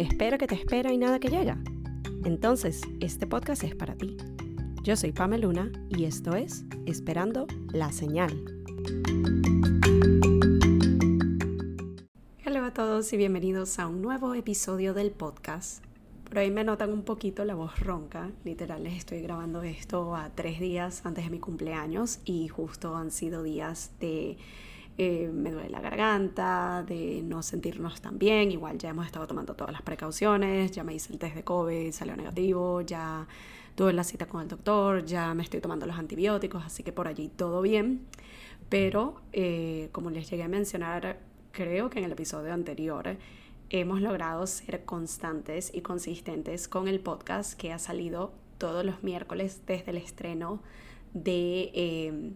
Espera que te espera y nada que llega. Entonces, este podcast es para ti. Yo soy Luna y esto es Esperando la Señal. Hola a todos y bienvenidos a un nuevo episodio del podcast. Por ahí me notan un poquito la voz ronca. Literal, les estoy grabando esto a tres días antes de mi cumpleaños y justo han sido días de eh, me duele la garganta, de no sentirnos tan bien. Igual ya hemos estado tomando todas las precauciones, ya me hice el test de COVID, salió negativo, ya tuve la cita con el doctor, ya me estoy tomando los antibióticos, así que por allí todo bien. Pero eh, como les llegué a mencionar, creo que en el episodio anterior, hemos logrado ser constantes y consistentes con el podcast que ha salido todos los miércoles desde el estreno de eh,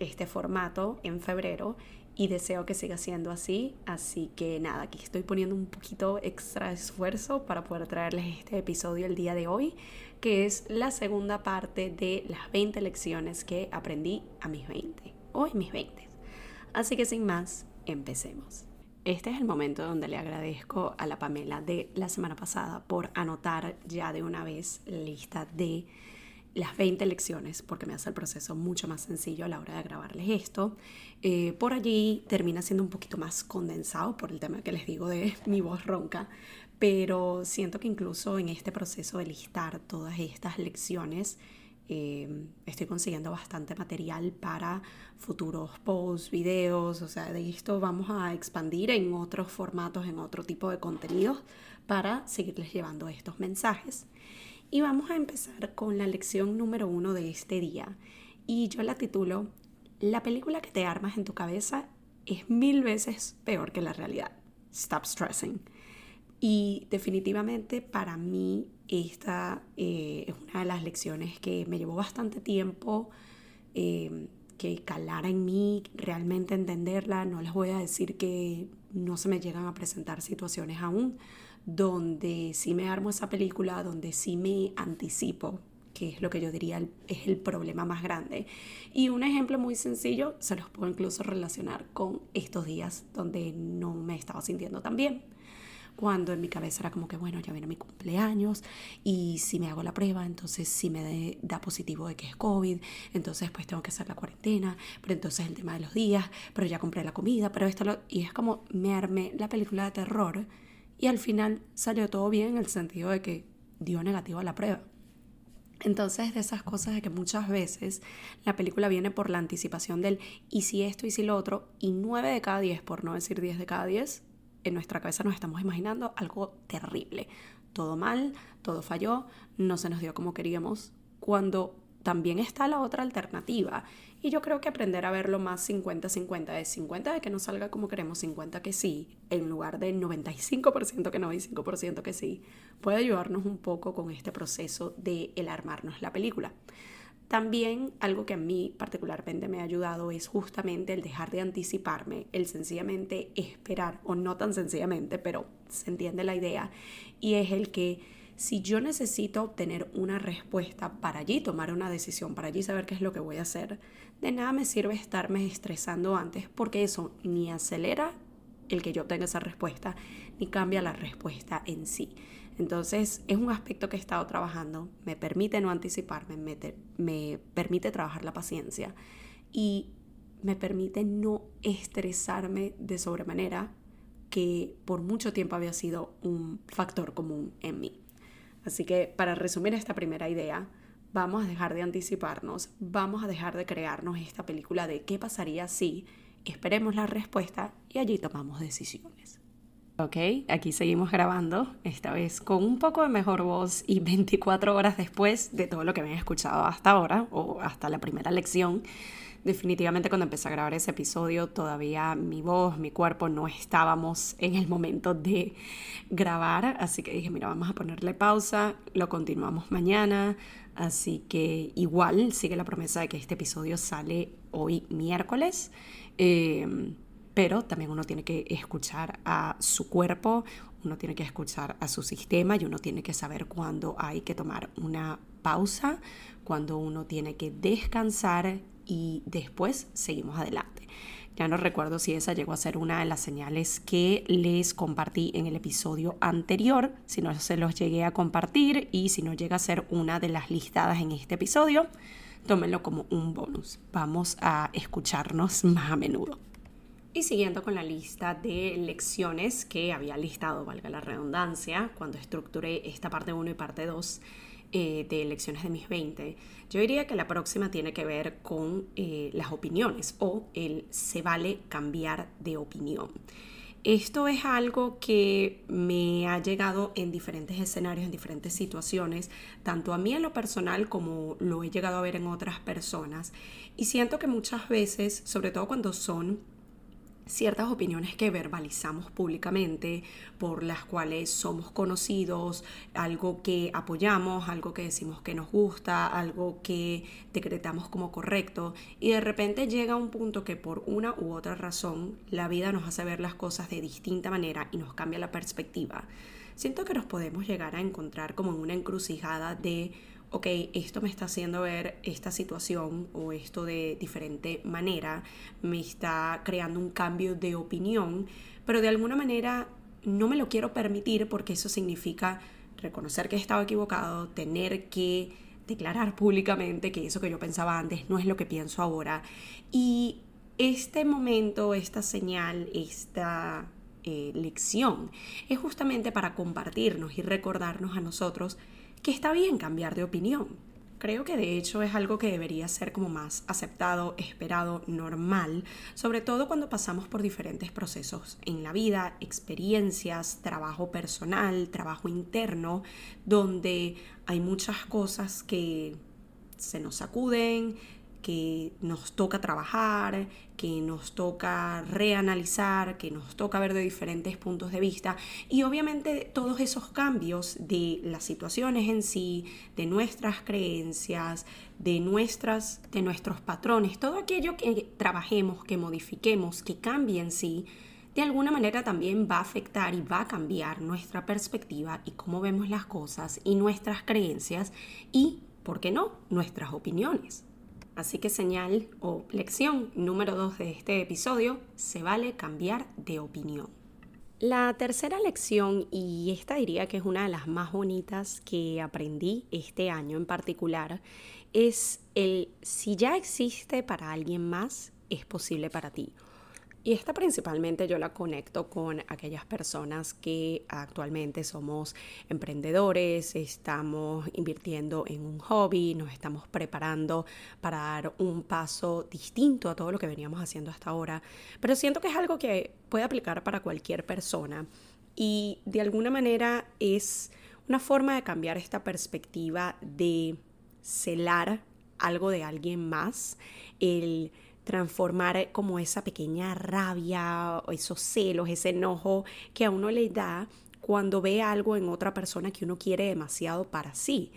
este formato en febrero y deseo que siga siendo así. Así que nada, aquí estoy poniendo un poquito extra esfuerzo para poder traerles este episodio el día de hoy, que es la segunda parte de las 20 lecciones que aprendí a mis 20 o en mis 20. Así que sin más, empecemos. Este es el momento donde le agradezco a la Pamela de la semana pasada por anotar ya de una vez la lista de las 20 lecciones porque me hace el proceso mucho más sencillo a la hora de grabarles esto. Eh, por allí termina siendo un poquito más condensado por el tema que les digo de mi voz ronca, pero siento que incluso en este proceso de listar todas estas lecciones eh, estoy consiguiendo bastante material para futuros posts, videos, o sea, de esto vamos a expandir en otros formatos, en otro tipo de contenidos para seguirles llevando estos mensajes. Y vamos a empezar con la lección número uno de este día. Y yo la titulo, La película que te armas en tu cabeza es mil veces peor que la realidad. Stop stressing. Y definitivamente para mí esta eh, es una de las lecciones que me llevó bastante tiempo eh, que calara en mí, realmente entenderla. No les voy a decir que no se me llegan a presentar situaciones aún, donde sí me armo esa película, donde sí me anticipo, que es lo que yo diría es el problema más grande. Y un ejemplo muy sencillo, se los puedo incluso relacionar con estos días donde no me estaba sintiendo tan bien. Cuando en mi cabeza era como que, bueno, ya viene mi cumpleaños y si me hago la prueba, entonces si me da positivo de que es COVID, entonces pues tengo que hacer la cuarentena, pero entonces el tema de los días, pero ya compré la comida, pero esto lo... Y es como me armé la película de terror y al final salió todo bien en el sentido de que dio negativo a la prueba. Entonces, de esas cosas de que muchas veces la película viene por la anticipación del y si esto y si lo otro, y nueve de cada diez, por no decir diez de cada diez, en nuestra cabeza nos estamos imaginando algo terrible. Todo mal, todo falló, no se nos dio como queríamos, cuando también está la otra alternativa. Y yo creo que aprender a verlo más 50-50 es 50 de que no salga como queremos, 50 que sí, en lugar de 95% que no y 5% que sí, puede ayudarnos un poco con este proceso de el armarnos la película. También algo que a mí particularmente me ha ayudado es justamente el dejar de anticiparme, el sencillamente esperar, o no tan sencillamente, pero se entiende la idea, y es el que si yo necesito obtener una respuesta para allí tomar una decisión, para allí saber qué es lo que voy a hacer, de nada me sirve estarme estresando antes porque eso ni acelera el que yo obtenga esa respuesta, ni cambia la respuesta en sí. Entonces es un aspecto que he estado trabajando, me permite no anticiparme, me, me permite trabajar la paciencia y me permite no estresarme de sobremanera que por mucho tiempo había sido un factor común en mí. Así que para resumir esta primera idea, vamos a dejar de anticiparnos, vamos a dejar de crearnos esta película de qué pasaría si esperemos la respuesta y allí tomamos decisiones. Ok, aquí seguimos grabando, esta vez con un poco de mejor voz y 24 horas después de todo lo que han escuchado hasta ahora o hasta la primera lección definitivamente cuando empecé a grabar ese episodio todavía mi voz, mi cuerpo no estábamos en el momento de grabar, así que dije, mira, vamos a ponerle pausa, lo continuamos mañana, así que igual sigue la promesa de que este episodio sale hoy miércoles. Em, pero también uno tiene que escuchar a su cuerpo, uno tiene que escuchar a su sistema y uno tiene que saber cuándo hay que tomar una pausa, cuando uno tiene que descansar y después seguimos adelante. Ya no recuerdo si esa llegó a ser una de las señales que les compartí en el episodio anterior, si no se los llegué a compartir y si no llega a ser una de las listadas en este episodio, tómenlo como un bonus. Vamos a escucharnos más a menudo. Y siguiendo con la lista de lecciones que había listado, valga la redundancia, cuando estructuré esta parte 1 y parte 2, eh, de elecciones de mis 20, yo diría que la próxima tiene que ver con eh, las opiniones o el se vale cambiar de opinión. Esto es algo que me ha llegado en diferentes escenarios, en diferentes situaciones, tanto a mí en lo personal como lo he llegado a ver en otras personas. Y siento que muchas veces, sobre todo cuando son ciertas opiniones que verbalizamos públicamente, por las cuales somos conocidos, algo que apoyamos, algo que decimos que nos gusta, algo que decretamos como correcto, y de repente llega un punto que por una u otra razón la vida nos hace ver las cosas de distinta manera y nos cambia la perspectiva. Siento que nos podemos llegar a encontrar como en una encrucijada de ok, esto me está haciendo ver esta situación o esto de diferente manera, me está creando un cambio de opinión, pero de alguna manera no me lo quiero permitir porque eso significa reconocer que he estado equivocado, tener que declarar públicamente que eso que yo pensaba antes no es lo que pienso ahora. Y este momento, esta señal, esta eh, lección es justamente para compartirnos y recordarnos a nosotros que está bien cambiar de opinión. Creo que de hecho es algo que debería ser como más aceptado, esperado, normal, sobre todo cuando pasamos por diferentes procesos en la vida, experiencias, trabajo personal, trabajo interno, donde hay muchas cosas que se nos sacuden, que nos toca trabajar, que nos toca reanalizar, que nos toca ver de diferentes puntos de vista y obviamente todos esos cambios de las situaciones en sí, de nuestras creencias, de, nuestras, de nuestros patrones, todo aquello que trabajemos, que modifiquemos, que cambie en sí, de alguna manera también va a afectar y va a cambiar nuestra perspectiva y cómo vemos las cosas y nuestras creencias y, ¿por qué no?, nuestras opiniones. Así que señal o lección número dos de este episodio, se vale cambiar de opinión. La tercera lección, y esta diría que es una de las más bonitas que aprendí este año en particular, es el si ya existe para alguien más, es posible para ti. Y esta principalmente yo la conecto con aquellas personas que actualmente somos emprendedores, estamos invirtiendo en un hobby, nos estamos preparando para dar un paso distinto a todo lo que veníamos haciendo hasta ahora. Pero siento que es algo que puede aplicar para cualquier persona y de alguna manera es una forma de cambiar esta perspectiva de celar algo de alguien más, el transformar como esa pequeña rabia, o esos celos, ese enojo que a uno le da cuando ve algo en otra persona que uno quiere demasiado para sí.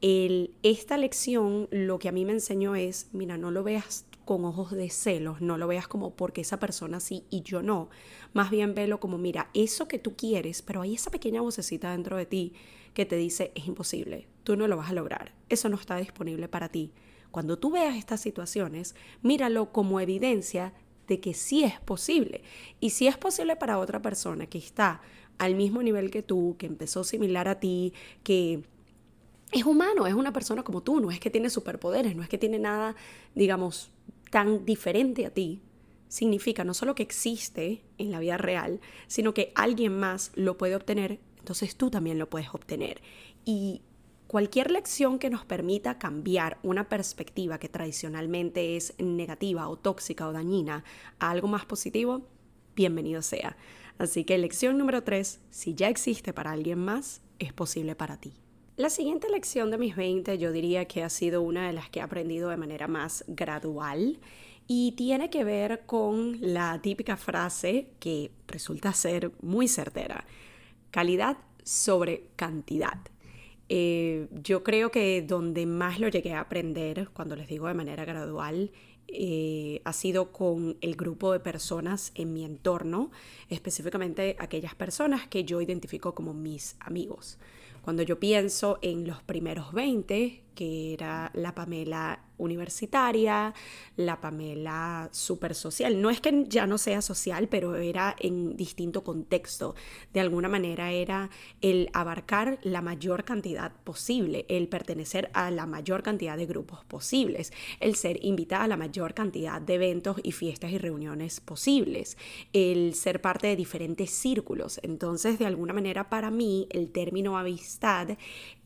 El, esta lección lo que a mí me enseñó es, mira, no lo veas con ojos de celos, no lo veas como porque esa persona sí y yo no. Más bien velo como, mira, eso que tú quieres, pero hay esa pequeña vocecita dentro de ti que te dice, es imposible, tú no lo vas a lograr, eso no está disponible para ti. Cuando tú veas estas situaciones, míralo como evidencia de que sí es posible. Y si es posible para otra persona que está al mismo nivel que tú, que empezó similar a ti, que es humano, es una persona como tú, no es que tiene superpoderes, no es que tiene nada, digamos, tan diferente a ti, significa no solo que existe en la vida real, sino que alguien más lo puede obtener, entonces tú también lo puedes obtener. Y Cualquier lección que nos permita cambiar una perspectiva que tradicionalmente es negativa o tóxica o dañina a algo más positivo, bienvenido sea. Así que lección número 3, si ya existe para alguien más, es posible para ti. La siguiente lección de mis 20 yo diría que ha sido una de las que he aprendido de manera más gradual y tiene que ver con la típica frase que resulta ser muy certera, calidad sobre cantidad. Eh, yo creo que donde más lo llegué a aprender, cuando les digo de manera gradual, eh, ha sido con el grupo de personas en mi entorno, específicamente aquellas personas que yo identifico como mis amigos. Cuando yo pienso en los primeros 20, que era la Pamela universitaria, la Pamela súper social. No es que ya no sea social, pero era en distinto contexto. De alguna manera era el abarcar la mayor cantidad posible, el pertenecer a la mayor cantidad de grupos posibles, el ser invitada a la mayor cantidad de eventos y fiestas y reuniones posibles, el ser parte de diferentes círculos. Entonces, de alguna manera, para mí, el término amistad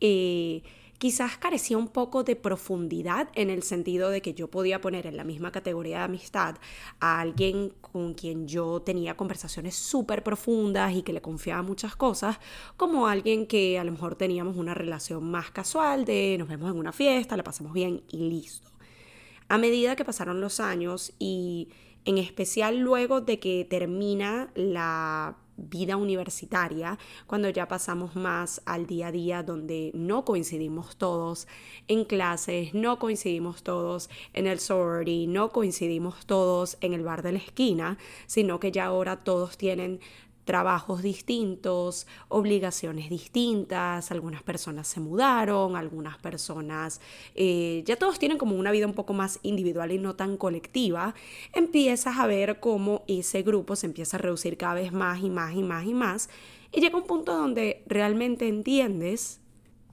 eh, quizás carecía un poco de profundidad en el sentido de que yo podía poner en la misma categoría de amistad a alguien con quien yo tenía conversaciones súper profundas y que le confiaba muchas cosas, como alguien que a lo mejor teníamos una relación más casual de nos vemos en una fiesta, la pasamos bien y listo. A medida que pasaron los años y en especial luego de que termina la vida universitaria, cuando ya pasamos más al día a día donde no coincidimos todos en clases, no coincidimos todos en el sorority, no coincidimos todos en el bar de la esquina, sino que ya ahora todos tienen trabajos distintos, obligaciones distintas, algunas personas se mudaron, algunas personas eh, ya todos tienen como una vida un poco más individual y no tan colectiva, empiezas a ver cómo ese grupo se empieza a reducir cada vez más y más y más y más y llega un punto donde realmente entiendes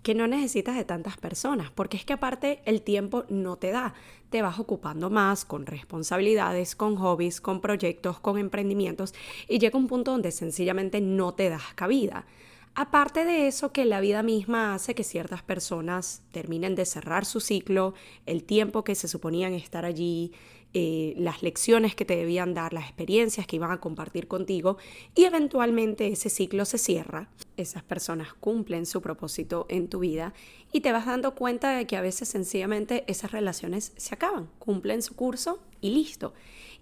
que no necesitas de tantas personas, porque es que aparte el tiempo no te da, te vas ocupando más con responsabilidades, con hobbies, con proyectos, con emprendimientos y llega un punto donde sencillamente no te das cabida. Aparte de eso, que la vida misma hace que ciertas personas terminen de cerrar su ciclo, el tiempo que se suponían estar allí, eh, las lecciones que te debían dar, las experiencias que iban a compartir contigo y eventualmente ese ciclo se cierra. Esas personas cumplen su propósito en tu vida y te vas dando cuenta de que a veces sencillamente esas relaciones se acaban, cumplen su curso y listo.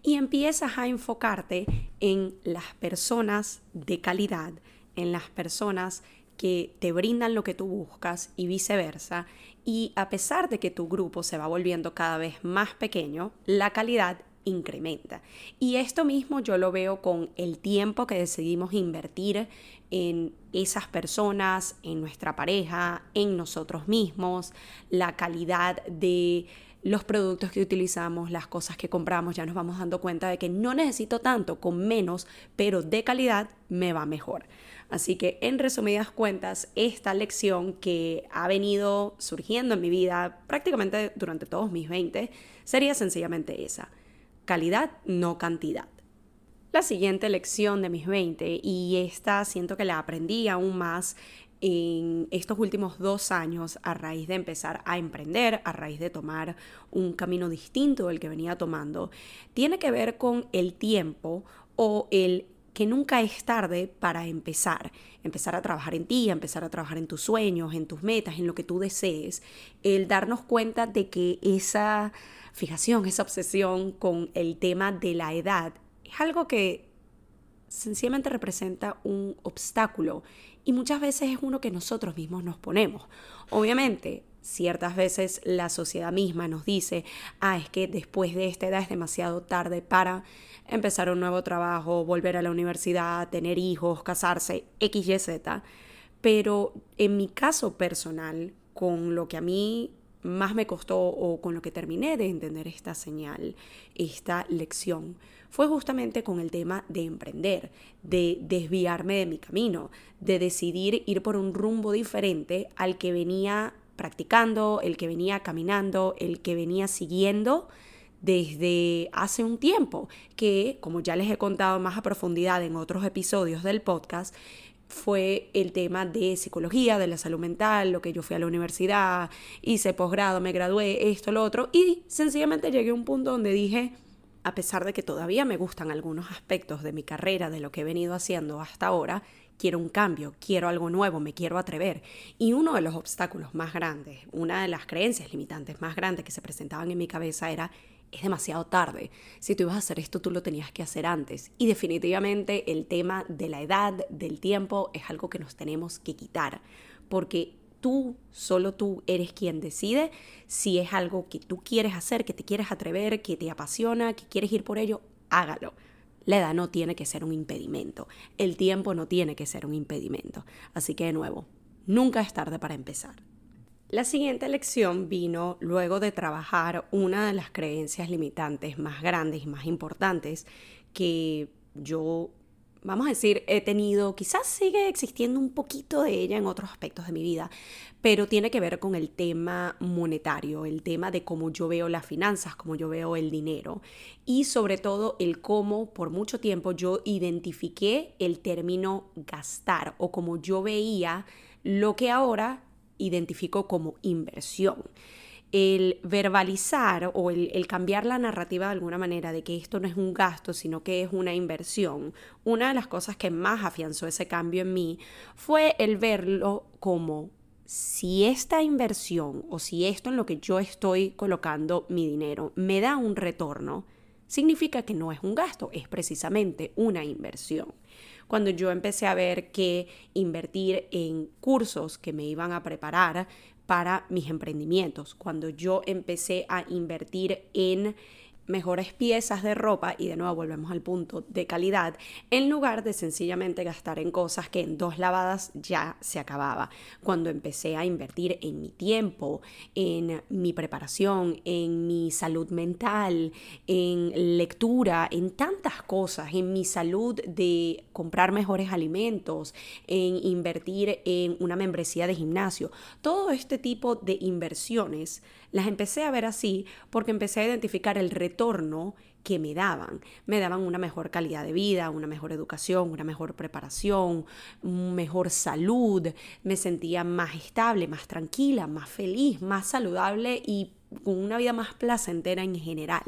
Y empiezas a enfocarte en las personas de calidad, en las personas que te brindan lo que tú buscas y viceversa. Y a pesar de que tu grupo se va volviendo cada vez más pequeño, la calidad incrementa. Y esto mismo yo lo veo con el tiempo que decidimos invertir en esas personas, en nuestra pareja, en nosotros mismos, la calidad de los productos que utilizamos, las cosas que compramos, ya nos vamos dando cuenta de que no necesito tanto con menos, pero de calidad me va mejor. Así que en resumidas cuentas, esta lección que ha venido surgiendo en mi vida prácticamente durante todos mis 20 sería sencillamente esa. Calidad, no cantidad. La siguiente lección de mis 20, y esta siento que la aprendí aún más en estos últimos dos años a raíz de empezar a emprender, a raíz de tomar un camino distinto del que venía tomando, tiene que ver con el tiempo o el que nunca es tarde para empezar, empezar a trabajar en ti, empezar a trabajar en tus sueños, en tus metas, en lo que tú desees, el darnos cuenta de que esa fijación, esa obsesión con el tema de la edad es algo que sencillamente representa un obstáculo y muchas veces es uno que nosotros mismos nos ponemos. Obviamente, ciertas veces la sociedad misma nos dice, ah, es que después de esta edad es demasiado tarde para empezar un nuevo trabajo, volver a la universidad, tener hijos, casarse, X, Y, Z. Pero en mi caso personal, con lo que a mí más me costó o con lo que terminé de entender esta señal, esta lección, fue justamente con el tema de emprender, de desviarme de mi camino, de decidir ir por un rumbo diferente al que venía practicando, el que venía caminando, el que venía siguiendo desde hace un tiempo, que como ya les he contado más a profundidad en otros episodios del podcast, fue el tema de psicología, de la salud mental, lo que yo fui a la universidad, hice posgrado, me gradué, esto, lo otro, y sencillamente llegué a un punto donde dije, a pesar de que todavía me gustan algunos aspectos de mi carrera, de lo que he venido haciendo hasta ahora, quiero un cambio, quiero algo nuevo, me quiero atrever. Y uno de los obstáculos más grandes, una de las creencias limitantes más grandes que se presentaban en mi cabeza era es demasiado tarde. Si tú ibas a hacer esto, tú lo tenías que hacer antes. Y definitivamente el tema de la edad, del tiempo, es algo que nos tenemos que quitar. Porque tú, solo tú, eres quien decide si es algo que tú quieres hacer, que te quieres atrever, que te apasiona, que quieres ir por ello, hágalo. La edad no tiene que ser un impedimento. El tiempo no tiene que ser un impedimento. Así que de nuevo, nunca es tarde para empezar. La siguiente lección vino luego de trabajar una de las creencias limitantes más grandes y más importantes que yo, vamos a decir, he tenido, quizás sigue existiendo un poquito de ella en otros aspectos de mi vida, pero tiene que ver con el tema monetario, el tema de cómo yo veo las finanzas, cómo yo veo el dinero y sobre todo el cómo por mucho tiempo yo identifiqué el término gastar o como yo veía lo que ahora identifico como inversión. El verbalizar o el, cambiar la narrativa de alguna manera de que esto no es un gasto, sino que es una inversión, una de las cosas que más afianzó ese cambio en mí fue el verlo como si esta inversión o si esto en lo que yo estoy colocando mi dinero me da un retorno, significa que no es un gasto, es precisamente una inversión. Cuando yo empecé a ver que invertir en cursos que me iban a preparar para mis emprendimientos, cuando yo empecé a invertir en mejores piezas de ropa y de nuevo volvemos al punto de calidad en lugar de sencillamente gastar en cosas que en dos lavadas ya se acababa. Cuando empecé a invertir en mi tiempo, en mi preparación, en mi salud mental, en lectura, en tantas cosas, en mi salud de comprar mejores alimentos, en invertir en una membresía de gimnasio, todo este tipo de inversiones las empecé a ver así porque empecé a identificar el retorno que me daban. Me daban una mejor calidad de vida, una mejor educación, una mejor preparación, mejor salud, me sentía más estable, más tranquila, más feliz, más saludable y con una vida más placentera en general.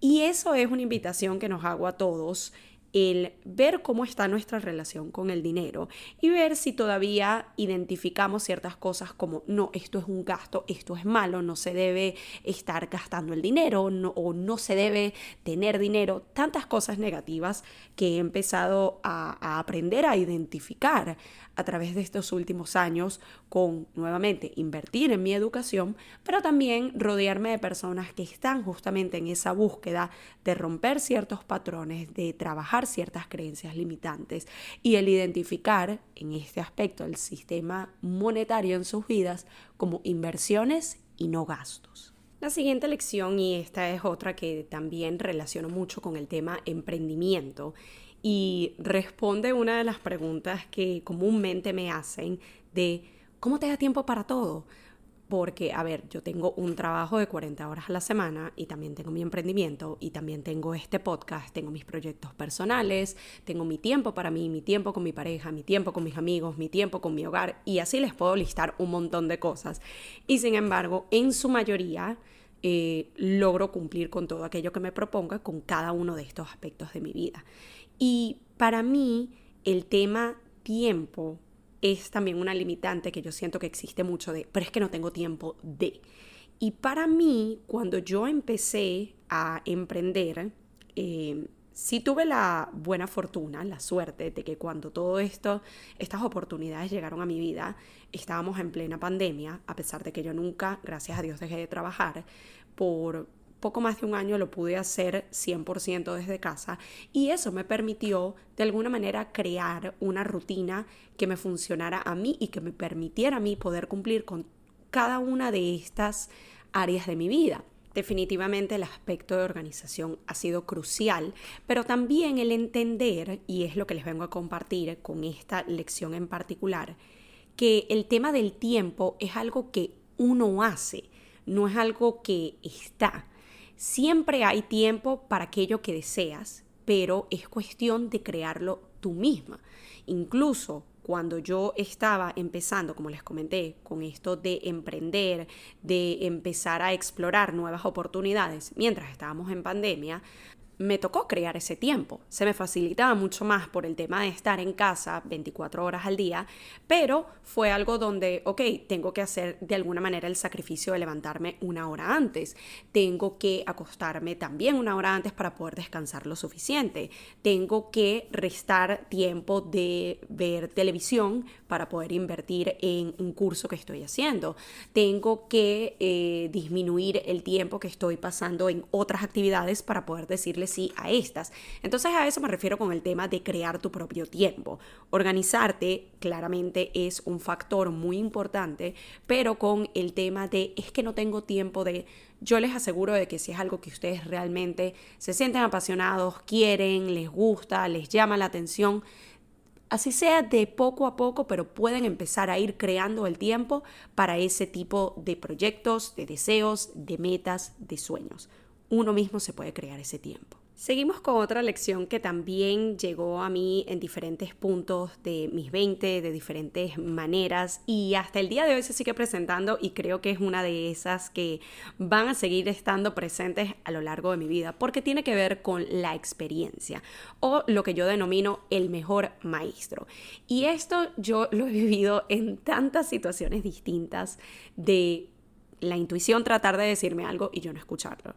Y eso es una invitación que nos hago a todos el ver cómo está nuestra relación con el dinero y ver si todavía identificamos ciertas cosas como no, esto es un gasto, esto es malo, no se debe estar gastando el dinero o no se debe tener dinero, tantas cosas negativas que he empezado a aprender a identificar a través de estos últimos años con, nuevamente, invertir en mi educación, pero también rodearme de personas que están justamente en esa búsqueda de romper ciertos patrones, de trabajar ciertas creencias limitantes y el identificar en este aspecto el sistema monetario en sus vidas como inversiones y no gastos. La siguiente lección, y esta es otra que también relaciono mucho con el tema emprendimiento, y responde una de las preguntas que comúnmente me hacen de ¿cómo te da tiempo para todo? Porque, a ver, yo tengo un trabajo de 40 horas a la semana y también tengo mi emprendimiento y también tengo este podcast, tengo mis proyectos personales, tengo mi tiempo para mí, mi tiempo con mi pareja, mi tiempo con mis amigos, mi tiempo con mi hogar y así les puedo listar un montón de cosas. Y sin embargo, en su mayoría eh, logro cumplir con todo aquello que me proponga con cada uno de estos aspectos de mi vida. Y para mí el tema tiempo es también una limitante que yo siento que existe mucho de, pero es que no tengo tiempo de. Y para mí, cuando yo empecé a emprender, eh, sí tuve la buena fortuna, la suerte de que cuando todo esto, estas oportunidades llegaron a mi vida, estábamos en plena pandemia, a pesar de que yo nunca, gracias a Dios, dejé de trabajar por poco más de un año lo pude hacer 100% desde casa y eso me permitió de alguna manera crear una rutina que me funcionara a mí y que me permitiera a mí poder cumplir con cada una de estas áreas de mi vida. Definitivamente el aspecto de organización ha sido crucial, pero también el entender, y es lo que les vengo a compartir con esta lección en particular, que el tema del tiempo es algo que uno hace, no es algo que está. Siempre hay tiempo para aquello que deseas, pero es cuestión de crearlo tú misma. Incluso cuando yo estaba empezando, como les comenté, con esto de emprender, de empezar a explorar nuevas oportunidades, mientras estábamos en pandemia, me tocó crear ese tiempo. Se me facilitaba mucho más por el tema de estar en casa 24 horas al día, pero fue algo donde, ok, tengo que hacer de alguna manera el sacrificio de levantarme una hora antes. Tengo que acostarme también una hora antes para poder descansar lo suficiente. Tengo que restar tiempo de ver televisión para poder invertir en un curso que estoy haciendo. Tengo que eh, disminuir el tiempo que estoy pasando en otras actividades para poder decirles sí a estas. Entonces a eso me refiero con el tema de crear tu propio tiempo. Organizarte claramente es un factor muy importante, pero con el tema de es que no tengo tiempo de yo les aseguro de que si es algo que ustedes realmente se sienten apasionados, quieren, les gusta, les llama la atención, así sea de poco a poco, pero pueden empezar a ir creando el tiempo para ese tipo de proyectos, de deseos, de metas, de sueños. Uno mismo se puede crear ese tiempo. Seguimos con otra lección que también llegó a mí en diferentes puntos de mis 20, de diferentes maneras y hasta el día de hoy se sigue presentando y creo que es una de esas que van a seguir estando presentes a lo largo de mi vida porque tiene que ver con la experiencia o lo que yo denomino el mejor maestro. Y esto yo lo he vivido en tantas situaciones distintas de la intuición tratar de decirme algo y yo no escucharlo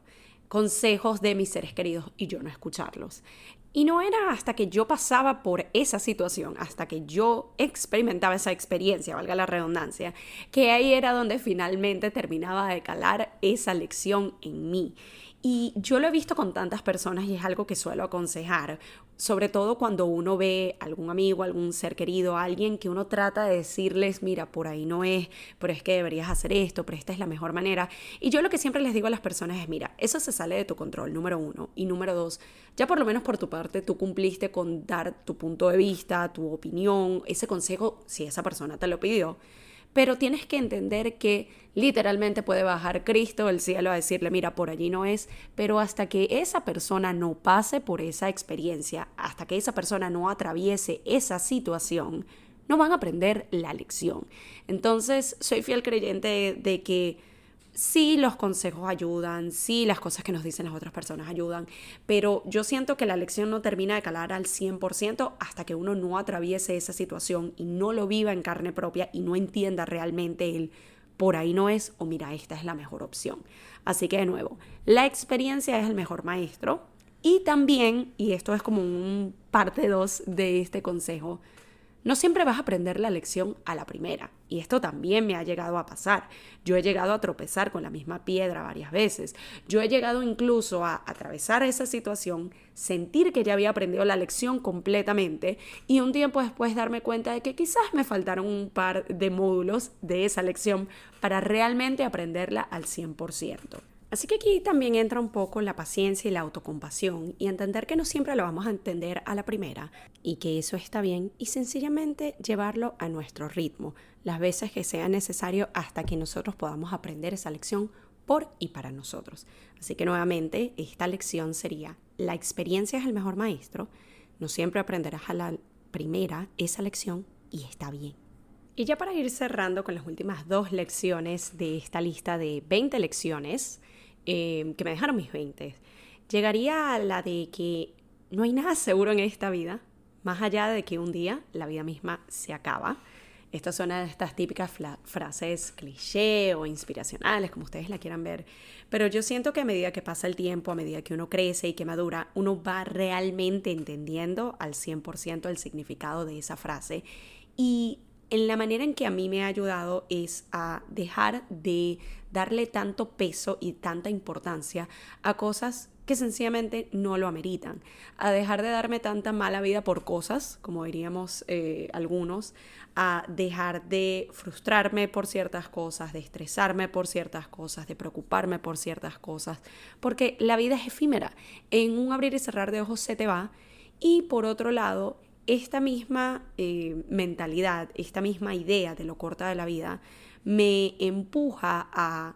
consejos de mis seres queridos y yo no escucharlos. Y no era hasta que yo pasaba por esa situación, hasta que yo experimentaba esa experiencia, valga la redundancia, que ahí era donde finalmente terminaba de calar esa lección en mí. Y yo lo he visto con tantas personas y es algo que suelo aconsejar, sobre todo cuando uno ve algún amigo, algún ser querido, alguien que uno trata de decirles, mira, por ahí no es, pero es que deberías hacer esto, pero esta es la mejor manera. Y yo lo que siempre les digo a las personas es, mira, eso se sale de tu control, número uno. Y número dos, ya por lo menos por tu parte tú cumpliste con dar tu punto de vista, tu opinión, ese consejo, si esa persona te lo pidió pero tienes que entender que literalmente puede bajar Cristo del cielo a decirle, mira, por allí no es, pero hasta que esa persona no pase por esa experiencia, hasta que esa persona no atraviese esa situación, no van a aprender la lección. Entonces, soy fiel creyente de que sí los consejos ayudan, sí las cosas que nos dicen las otras personas ayudan, pero yo siento que la lección no termina de calar al 100% hasta que uno no atraviese esa situación y no lo viva en carne propia y no entienda realmente el por ahí no es o mira, esta es la mejor opción. Así que de nuevo, la experiencia es el mejor maestro y también, y esto es como un parte 2 de este consejo, no siempre vas a aprender la lección a la primera, y esto también me ha llegado a pasar. Yo he llegado a tropezar con la misma piedra varias veces. Yo he llegado incluso a atravesar esa situación, sentir que ya había aprendido la lección completamente y un tiempo después darme cuenta de que quizás me faltaron un par de módulos de esa lección para realmente aprenderla al 100%. Así que aquí también entra un poco la paciencia y la autocompasión y entender que no siempre lo vamos a entender a la primera y que eso está bien y sencillamente llevarlo a nuestro ritmo, las veces que sea necesario hasta que nosotros podamos aprender esa lección por y para nosotros. Así que nuevamente esta lección sería, la experiencia es el mejor maestro, no siempre aprenderás a la primera esa lección y está bien. Y ya para ir cerrando con las últimas dos lecciones de esta lista de 20 lecciones, Em, que me dejaron mis 20, llegaría a la de que no hay nada seguro en esta vida, más allá de que un día la vida misma se acaba. Estas son estas típicas frases cliché o inspiracionales, como ustedes la quieran ver. Pero yo siento que a medida que pasa el tiempo, a medida que uno crece y que madura, uno va realmente entendiendo al 100% el significado de esa frase. Y en la manera en que a mí me ha ayudado es a dejar de darle tanto peso y tanta importancia a cosas que sencillamente no lo ameritan, a dejar de darme tanta mala vida por cosas, como diríamos eh, algunos, a dejar de frustrarme por ciertas cosas, de estresarme por ciertas cosas, de preocuparme por ciertas cosas, porque la vida es efímera, en un abrir y cerrar de ojos se te va, y por otro lado, esta misma eh, mentalidad, esta misma idea de lo corta de la vida, me empuja a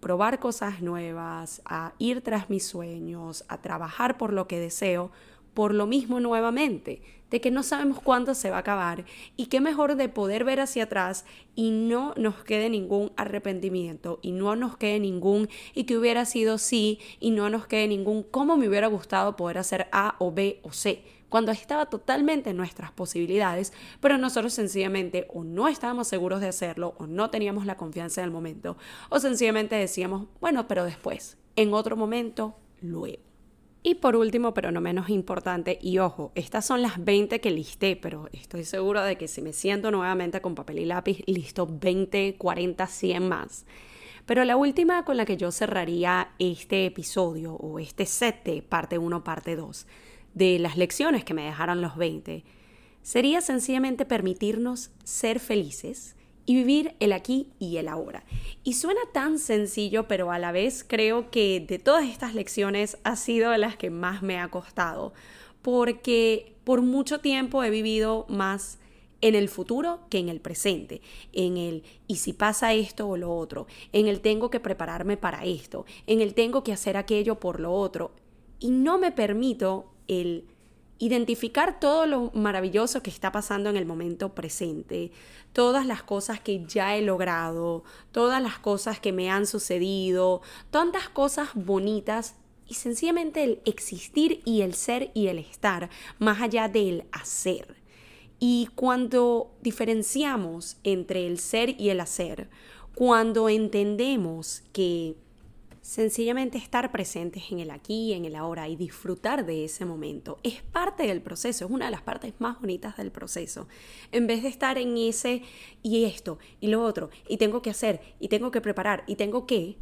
probar cosas nuevas, a ir tras mis sueños, a trabajar por lo que deseo, por lo mismo nuevamente, de que no sabemos cuándo se va a acabar y qué mejor de poder ver hacia atrás y no nos quede ningún arrepentimiento y no nos quede ningún y que hubiera sido sí y no nos quede ningún cómo me hubiera gustado poder hacer A o B o C cuando estaba totalmente en nuestras posibilidades, pero nosotros sencillamente o no estábamos seguros de hacerlo o no teníamos la confianza en el momento o sencillamente decíamos, bueno, pero después, en otro momento, luego. Y por último, pero no menos importante, y ojo, estas son las 20 que listé, pero estoy segura de que si me siento nuevamente con papel y lápiz, listo 20, 40, 100 más. Pero la última con la que yo cerraría este episodio o este set de parte 1, parte 2 de las lecciones que me dejaron los 20 sería sencillamente permitirnos ser felices y vivir el aquí y el ahora. Y suena tan sencillo, pero a la vez creo que de todas estas lecciones ha sido de las que más me ha costado, porque por mucho tiempo he vivido más en el futuro que en el presente, en el y si pasa esto o lo otro, en el tengo que prepararme para esto, en el tengo que hacer aquello por lo otro, y no me permito el identificar todo lo maravilloso que está pasando en el momento presente, todas las cosas que ya he logrado, todas las cosas que me han sucedido, tantas cosas bonitas y sencillamente el existir y el ser y el estar, más allá del hacer. Y cuando diferenciamos entre el ser y el hacer, cuando entendemos que sencillamente estar presentes en el aquí y en el ahora y disfrutar de ese momento es parte del proceso, es una de las partes más bonitas del proceso. En vez de estar en ese y esto y lo otro, y tengo que hacer, y tengo que preparar, y tengo que,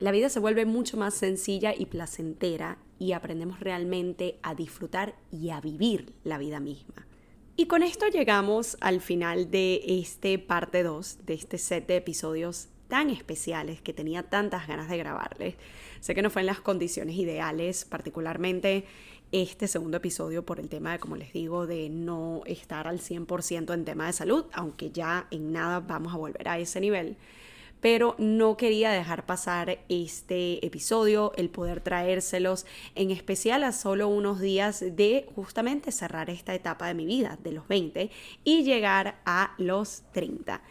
la vida se vuelve mucho más sencilla y placentera y aprendemos realmente a disfrutar y a vivir la vida misma. Y con esto llegamos al final de este parte 2, de este set de episodios tan especiales que tenía tantas ganas de grabarles. Sé que no fue en las condiciones ideales, particularmente este segundo episodio por el tema de, como les digo, de no estar al 100% en tema de salud, aunque ya en nada vamos a volver a ese nivel pero no quería dejar pasar este episodio, el poder traérselos en especial a solo unos días de justamente cerrar esta etapa de mi vida, de los 20, y llegar a los 30.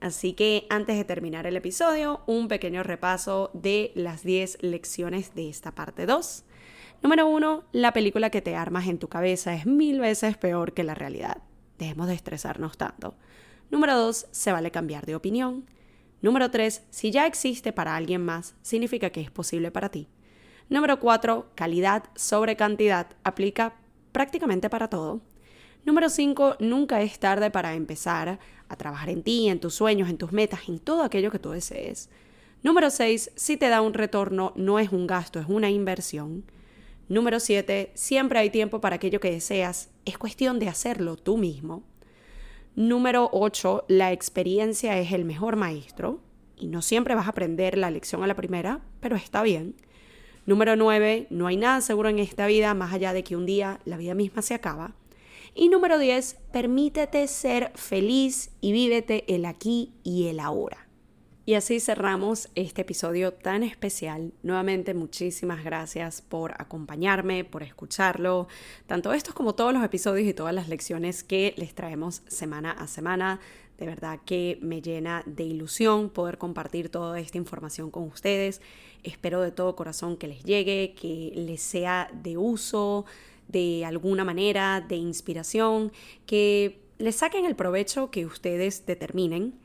Así que antes de terminar el episodio, un pequeño repaso de las 10 lecciones de esta parte 2. Número 1, la película que te armas en tu cabeza es mil veces peor que la realidad. Dejemos de estresarnos tanto. Número 2, se vale cambiar de opinión. Número 3. Si ya existe para alguien más, significa que es posible para ti. Número 4. Calidad sobre cantidad. Aplica prácticamente para todo. Número 5. Nunca es tarde para empezar a trabajar en ti, en tus sueños, en tus metas, en todo aquello que tú desees. Número 6. Si te da un retorno, no es un gasto, es una inversión. Número 7. Siempre hay tiempo para aquello que deseas. Es cuestión de hacerlo tú mismo. Número 8, la experiencia es el mejor maestro y no siempre vas a aprender la lección a la primera, pero está bien. Número 9, no hay nada seguro en esta vida más allá de que un día la vida misma se acaba. Y número 10, permítete ser feliz y vívete el aquí y el ahora. Y así cerramos este episodio tan especial. Nuevamente muchísimas gracias por acompañarme, por escucharlo, tanto estos como todos los episodios y todas las lecciones que les traemos semana a semana. De verdad que me llena de ilusión poder compartir toda esta información con ustedes. Espero de todo corazón que les llegue, que les sea de uso de alguna manera, de inspiración, que les saquen el provecho que ustedes determinen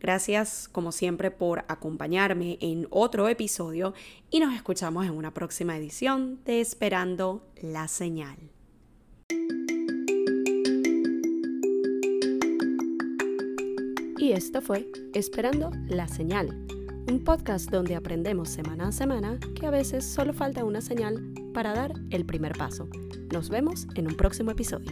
Gracias como siempre por acompañarme en otro episodio y nos escuchamos en una próxima edición de Esperando la Señal. Y esto fue Esperando la Señal, un podcast donde aprendemos semana a semana que a veces solo falta una señal para dar el primer paso. Nos vemos en un próximo episodio.